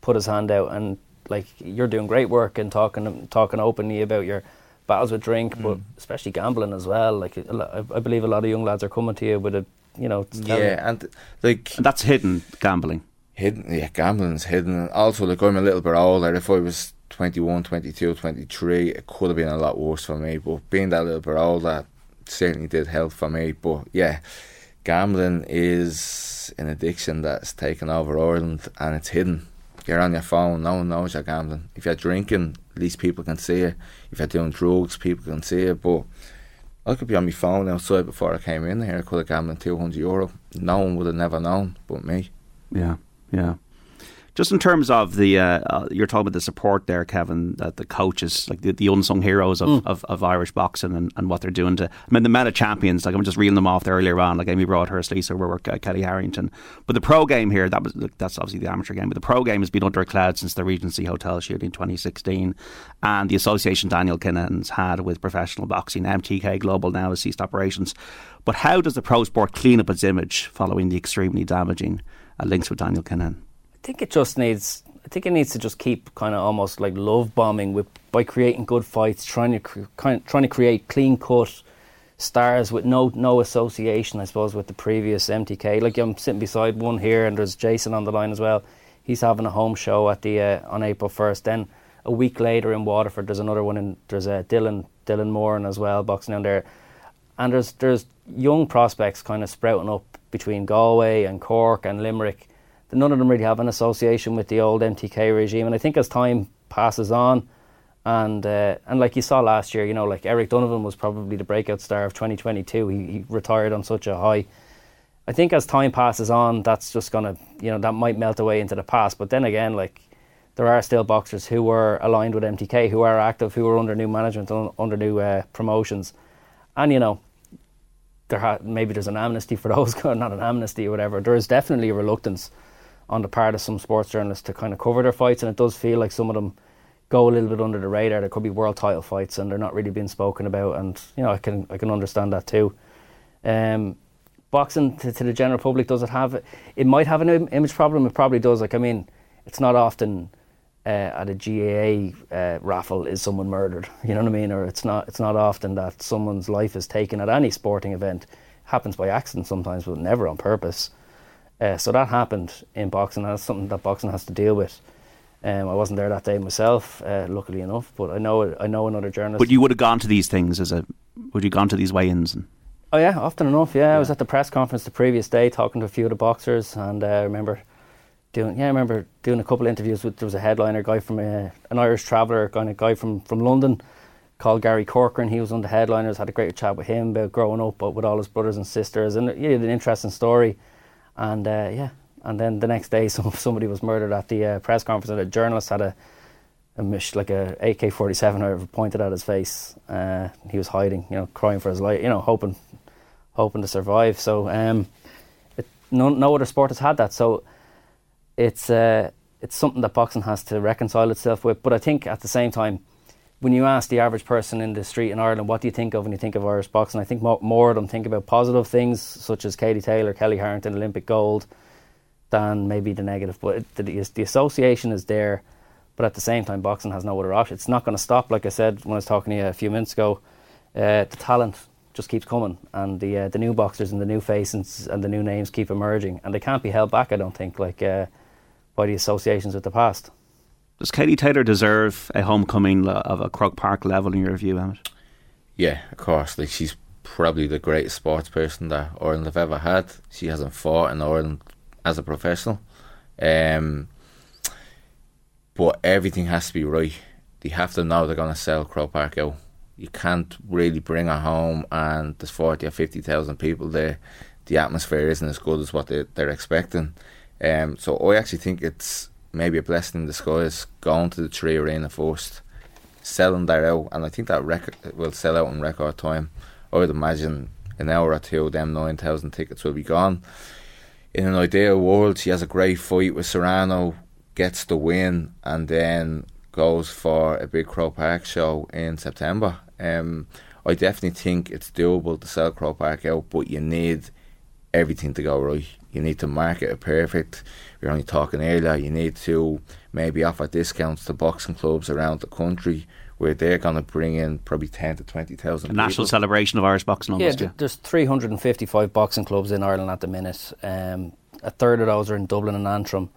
put his hand out and like you're doing great work and talking talking openly about your battles with drink, mm. but especially gambling as well. Like I believe a lot of young lads are coming to you with a you know. Yeah, and like and that's hidden gambling. Hidden, yeah, gambling's hidden. Also, like I'm a little bit older. If I was 21, 22, 23, it could have been a lot worse for me. But being that little bit older certainly did help for me. But yeah, gambling is an addiction that's taken over Ireland and it's hidden. You're on your phone, no one knows you're gambling. If you're drinking, at least people can see it. If you're doing drugs, people can see it. But I could be on my phone outside before I came in here. I could have gambled 200 euro. No one would have never known but me. Yeah, yeah. Just in terms of the, uh, uh, you're talking about the support there, Kevin, that the coaches, like the, the unsung heroes of, mm. of, of, Irish boxing and, and what they're doing to, I mean, the meta champions, like I'm just reeling them off there earlier on, like Amy Broadhurst, Lisa O'Rourke, uh, Kellie Harrington. But the pro game here, that was that's obviously the amateur game, but the pro game has been under a cloud since the Regency Hotel shooting in 2016. And the association Daniel Kinahan's had with professional boxing, MTK Global now has ceased operations. But how does the pro sport clean up its image following the extremely damaging uh, links with Daniel Kinahan? I think it just needs. I think it needs to just keep kind of almost like love bombing with by creating good fights, trying to cre- kind trying to create clean cut stars with no no association, I suppose, with the previous MTK. Like I'm sitting beside one here, and there's Jason on the line as well. He's having a home show at the uh, on April first. Then a week later in Waterford, there's another one in there's a Dylan Dylan Moore as well boxing down there, and there's there's young prospects kind of sprouting up between Galway and Cork and Limerick. None of them really have an association with the old MTK regime, and I think as time passes on, and uh, and like you saw last year, you know, like Eric Donovan was probably the breakout star of 2022. He, he retired on such a high. I think as time passes on, that's just gonna, you know, that might melt away into the past. But then again, like there are still boxers who were aligned with MTK, who are active, who are under new management, under new uh, promotions, and you know, there ha- maybe there's an amnesty for <laughs> those, not an amnesty or whatever. There is definitely a reluctance on the part of some sports journalists to kind of cover their fights, and it does feel like some of them go a little bit under the radar. There could be world title fights, and they're not really being spoken about. And you know, I can I can understand that too. Um, boxing to, to, the general public does it have? It might have an Im- image problem. It probably does. Like I mean, it's not often. Uh, at a GAA uh, raffle, is someone murdered? <laughs> You know what I mean? Or it's not. It's not often that someone's life is taken at any sporting event. It happens by accident sometimes, but never on purpose. Uh, so that happened in boxing. That's something that boxing has to deal with. Um, I wasn't there that day myself, uh, luckily enough, but I know I know another journalist. But you would have gone to these things as a would you gone to these weigh-ins? And... Oh yeah, often enough. Yeah. yeah. I was at the press conference the previous day talking to a few of the boxers, and uh, I remember doing yeah, I remember doing a couple of interviews with there was a headliner guy from uh, an Irish traveller, kind of guy from from London called Gary Corcoran. He was of the headliners. Had a great chat with him about growing up, but with all his brothers and sisters, and he had an interesting story. And uh, yeah, and then the next day, <laughs> some, somebody was murdered at the uh, press conference, and a journalist had a, a mish, like a AK forty seven pointed at his face. Uh, he was hiding, you know, crying for his life, you know, hoping, hoping to survive. So um, it, no, no other sport has had that. So it's uh, it's something that boxing has to reconcile itself with. But I think at the same time, when you ask the average person in the street in Ireland, what do you think of when you think of Irish boxing? I think more, more of them think about positive things, such as Katie Taylor, Kellie Harrington, Olympic gold than maybe the negative. But it, the, the association is there, but at the same time, boxing has no other option. It's not going to stop. Like I said when I was talking to you a few minutes ago, uh, the talent just keeps coming, and the uh, the new boxers and the new faces and the new names keep emerging, and they can't be held back. I don't think like uh, by the associations with the past. Does Katie Taylor deserve a homecoming of a Croke Park level in your view, Emmet? Yeah, of course. Like she's probably the greatest sports person that Ireland have ever had. She hasn't fought in Ireland as a professional. Um, but everything has to be right. They have to know they're going to sell Croke Park out. You can't really bring her home and there's 40 or 50,000 people there. The atmosphere isn't as good as what they, they're expecting. Um, so I actually think it's maybe a blessing in disguise going to the Three Arena first, selling that out, and I think that record will sell out in record time. I would imagine an hour or two, them 9,000 tickets will be gone in an ideal world, she has a great fight with Serrano, gets the win, and then goes for a big Croke Park show in September. Um, I definitely think it's doable to sell Croke Park out, but you need everything to go right. You need to market it perfect. We are only talking earlier. You need to maybe offer discounts to boxing clubs around the country where they're going to bring in probably 10 to 20,000 national celebration of Irish boxing almost, yeah, yeah, there's 355 boxing clubs in Ireland at the minute. Um, a third of those are in Dublin and Antrim.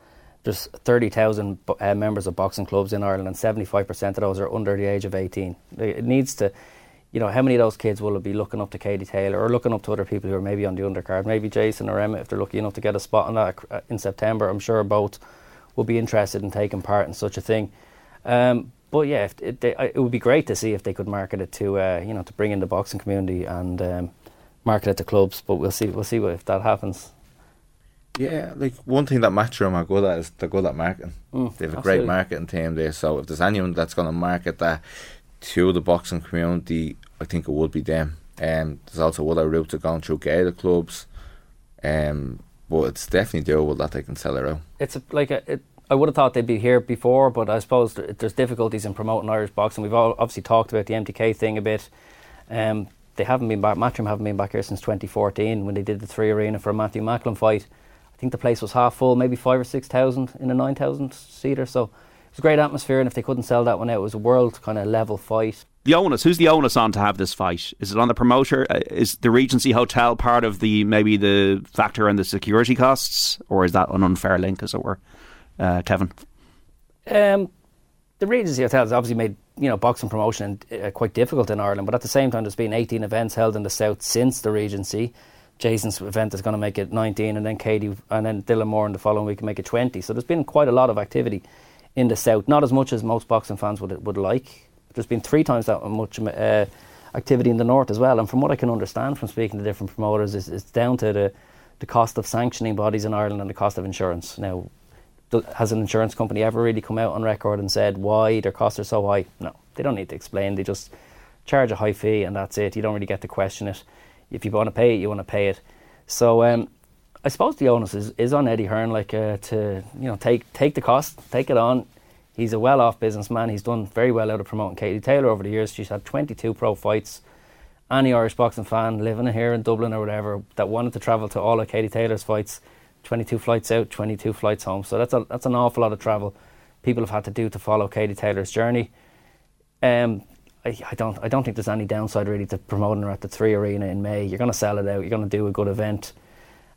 There's 30,000 uh, members of boxing clubs in Ireland and 75% of those are under the age of 18. It needs to, you know, how many of those kids will be looking up to Katie Taylor or looking up to other people who are maybe on the undercard? Maybe Jason or Emmet, if they're lucky enough to get a spot on that uh, in September. I'm sure both will be interested in taking part in such a thing. Um, but yeah, it, they, it, would be great to see if they could market it to uh, you know to bring in the boxing community and um, market it to clubs. But we'll see we'll see if that happens. Yeah, like one thing that Matchroom are good at is they're good at marketing. Mm, they have a absolutely. great marketing team there. So if there's anyone that's going to market that to the boxing community, I think it would be them. Um, there's also other routes of going through Gaelic clubs. Um, but it's definitely doable that they can sell it out. It's a, like a, it, I would have thought they'd be here before, but I suppose there's difficulties in promoting Irish boxing. We've all obviously talked about the MTK thing a bit. Um, they haven't been back. Matchroom haven't been back here since 2014 when they did the three arena for a Matthew Macklin fight. I think the place was half full, maybe five or six thousand in a nine thousand seater. So it was a great atmosphere, and if they couldn't sell that one out, it was a world kind of level fight. The onus, who's the onus on to have this fight? Is it on the promoter? Uh, is the Regency Hotel part of the maybe the factor and the security costs, or is that an unfair link, as it were, uh, Kevin? Um, the Regency Hotel has obviously made you know boxing promotion uh, quite difficult in Ireland, but at the same time, there's been 18 events held in the south since the Regency. Jason's event is going to make it 19, and then Katie and then Dylan Moore in the following week can make it 20. So there's been quite a lot of activity in the south, not as much as most boxing fans would would like. There's been three times that much uh, activity in the north as well, and from what I can understand from speaking to different promoters, is it's down to the the cost of sanctioning bodies in Ireland and the cost of insurance. Now, has an insurance company ever really come out on record and said why their costs are so high? No, they don't need to explain. They just charge a high fee and that's it. You don't really get to question it. If you want to pay it, you want to pay it. So um, I suppose the onus is, is on Eddie Hearn, like uh, to you know take take the cost, take it on. He's a well-off businessman. He's done very well out of promoting Katie Taylor over the years. She's had 22 pro fights. Any Irish boxing fan living here in Dublin or whatever that wanted to travel to all of Katie Taylor's fights 22 flights out, 22 flights home. So that's a, that's an awful lot of travel people have had to do to follow Katie Taylor's journey. Um, I, I, don't I don't think there's any downside really to promoting her at the Three Arena in May. You're going to sell it out. You're going to do a good event,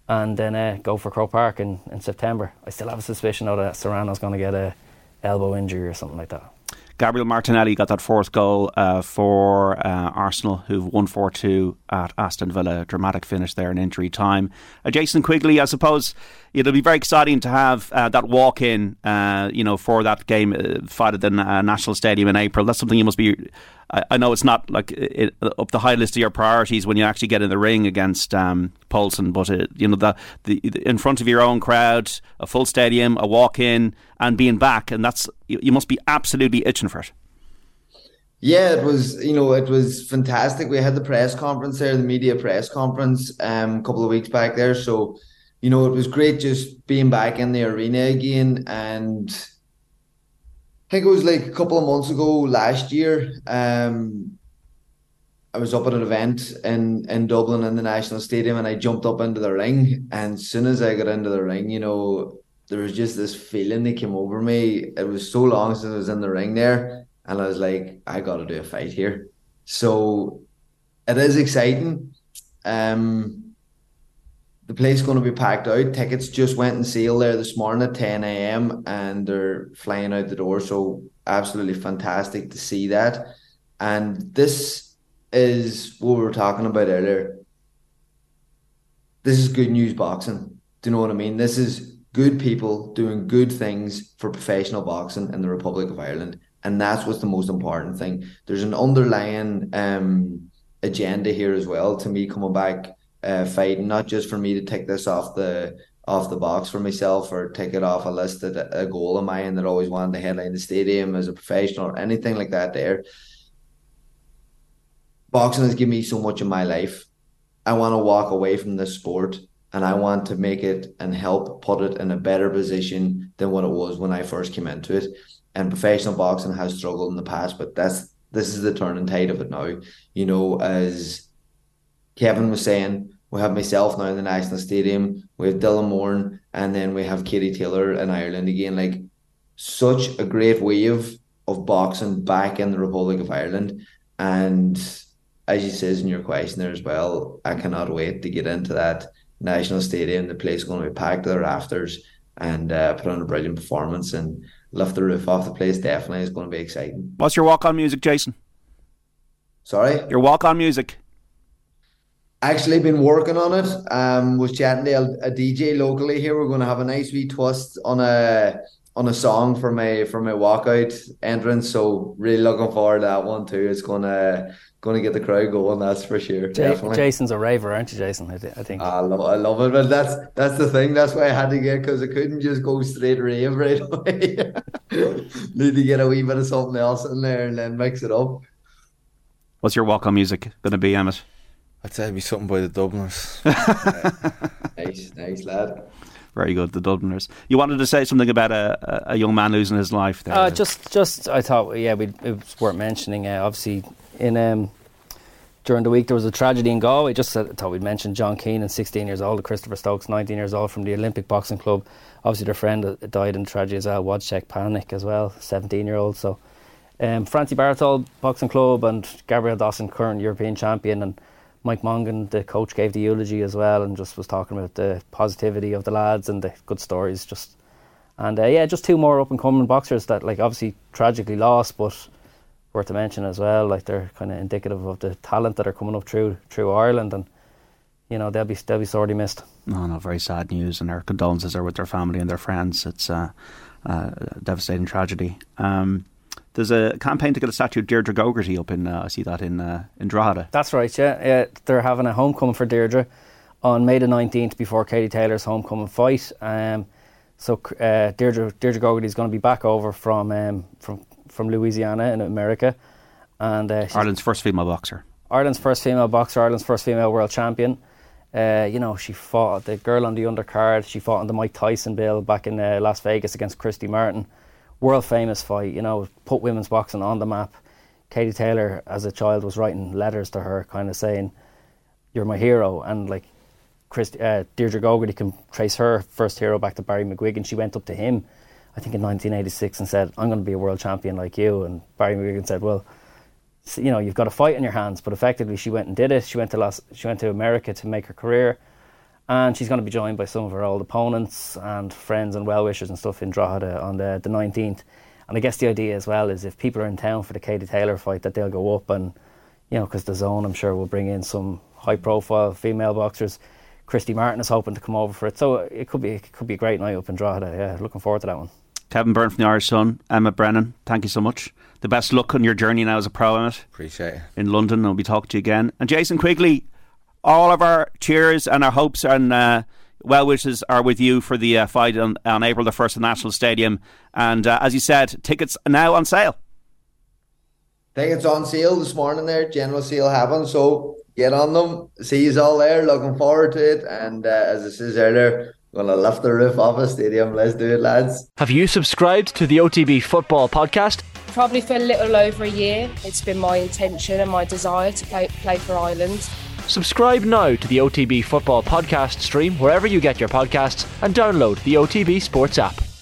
and then uh, go for Croke Park in, in September. I still have a suspicion though that Serrano's going to get a elbow injury or something like that. Gabriel Martinelli got that fourth goal uh, for uh, Arsenal, who've won 4 2 at Aston Villa. Dramatic finish there in injury time. Uh, Jason Quigley, I suppose it'll be very exciting to have uh, that walk in, uh, you know, for that game uh, fight at the National Stadium in April. That's something you must be I, I know it's not like it, up the high list of your priorities when you actually get in the ring against um, Poulsen, but it, you know the, the in front of your own crowd, a full stadium, a walk in, and being back, and that's you, you must be absolutely itching for it. Yeah, it was, you know, it was fantastic. We had the press conference there, the media press conference, um, a couple of weeks back there. So, you know, it was great just being back in the arena again and think it was like a couple of months ago last year. Um, I was up at an event in in Dublin in the National Stadium, and I jumped up into the ring. And as soon as I got into the ring, you know, there was just this feeling that came over me. It was so long since I was in the ring there, and I was like, I got to do a fight here. So it is exciting. Um, the place going to be packed out. Tickets just went and sale there this morning at 10 a.m. and they're flying out the door. So absolutely fantastic to see that. And this is what we were talking about earlier. This is good news boxing. Do you know what I mean? This is good people doing good things for professional boxing in the Republic of Ireland. And that's what's the most important thing. There's an underlying um, agenda here as well to me coming back uh, fighting, not just for me to take this off the off the box for myself or take it off a list that a goal of mine that always wanted to headline the stadium as a professional or anything like that there. Boxing has given me so much in my life. I want to walk away from this sport and I want to make it and help put it in a better position than what it was when I first came into it. And professional boxing has struggled in the past, but that's this is the turning tide of it now. You know, as Kevin was saying, we have myself now in the National Stadium. We have Dylan Moore, and then we have Katie Taylor in Ireland again. Like such a great wave of boxing back in the Republic of Ireland. And as you says in your question there as well, I cannot wait to get into that national stadium. The place is going to be packed to the rafters and uh, put on a brilliant performance and lift the roof off the place. Definitely is going to be exciting. What's your walk on music, Jason? Sorry? Your walk on music actually been working on it. Um, was chatting to a, a, DJ locally here. We're going to have a nice wee twist on a on a song for my for my walkout entrance. So really looking forward to that one too. It's gonna gonna get the crowd going. That's for sure. J- Jason's a raver, aren't you, Jason? I, th- I think. I love I love it, but that's that's the thing. That's why I had to get because I couldn't just go straight rave right <laughs> away. <laughs> Need to get a wee bit of something else in there and then mix it up. What's your walk on music going to be, Emmet? I'd say it'd be something by the Dubliners. <laughs> nice, nice lad. Very good, the Dubliners. You wanted to say something about a, a young man losing his life there. Uh, just, just I thought, yeah, it was worth mentioning. Uh, obviously, in um, during the week there was a tragedy in Galway. Just said, thought we'd mention John Keenan, 16 years old, Christopher Stokes, 19 years old, from the Olympic Boxing Club. Obviously, their friend died in tragedy as well. Wojciech Panik as well, 17 year old. So, um, Francie Bartol Boxing Club and Gabriel Dawson, current European champion, and Mike Mongan, the coach, gave the eulogy as well and just was talking about the positivity of the lads and the good stories. Just And uh, yeah, just two more up and coming boxers that like obviously tragically lost, but worth to mention as well. Like they're kind of indicative of the talent that are coming up through through Ireland, and you know they'll be they'll be sorely missed. No, no, very sad news, and our condolences are with their family and their friends. It's uh, a devastating tragedy. Um, there's a campaign to get a statue of Deirdre Gogarty up in. Uh, I see that in uh, in Drogheda. That's right. Yeah, yeah. They're having a homecoming for Deirdre on May the nineteenth before Katie Taylor's homecoming fight. Um, so uh, Deirdre Deirdre Gogarty is going to be back over from um, from from Louisiana in America, and uh, Ireland's first female boxer. Ireland's first female boxer. Ireland's first female world champion. Uh, you know, she fought the girl on the undercard. She fought on the Mike Tyson bill back in uh, Las Vegas against Christy Martin. World famous fight. You know, put women's boxing on the map. Katie Taylor, as a child, was writing letters to her, kind of saying, "You're my hero," and like Chris, uh, Deirdre Gogarty can trace her first hero back to Barry McGuigan. She went up to him, I think in 1986, and said, "I'm going to be a world champion like you." And Barry McGuigan said, "Well, you know, you've got a fight in your hands." But effectively, she went and did it. She went to Las, she went to America to make her career, and she's going to be joined by some of her old opponents and friends and well wishers and stuff in Drogheda on the the 19th. And I guess the idea as well is if people are in town for the Katie Taylor fight, that they'll go up and, you know, because the zone, I'm sure, will bring in some high profile female boxers Christy Martin is hoping to come over for it. So uh, it could be it could be a great night up in Drogheda. Yeah, looking forward to that one. Kevin Byrne from the Irish Sun, Emmet Brennan, thank you so much. The best luck on your journey now as a pro in it. Appreciate it. In London, I'll be talking to you again. And Jason Quigley, all of our cheers and our hopes and uh, well wishes are with you for the uh, fight on, on, April the 1st at the National Stadium. And uh, as you said, tickets are now on sale. Tickets on sale this morning there, general sale happened. So get on them. See you all there. Looking forward to it. And uh, as I said earlier, gonna lift the roof off a stadium. Let's do it, lads. Have you subscribed to the OTB Football Podcast? Probably for a little over a year. It's been my intention and my desire to play, play for Ireland. Subscribe now to the OTB Football Podcast stream wherever you get your podcasts and download the OTB Sports app.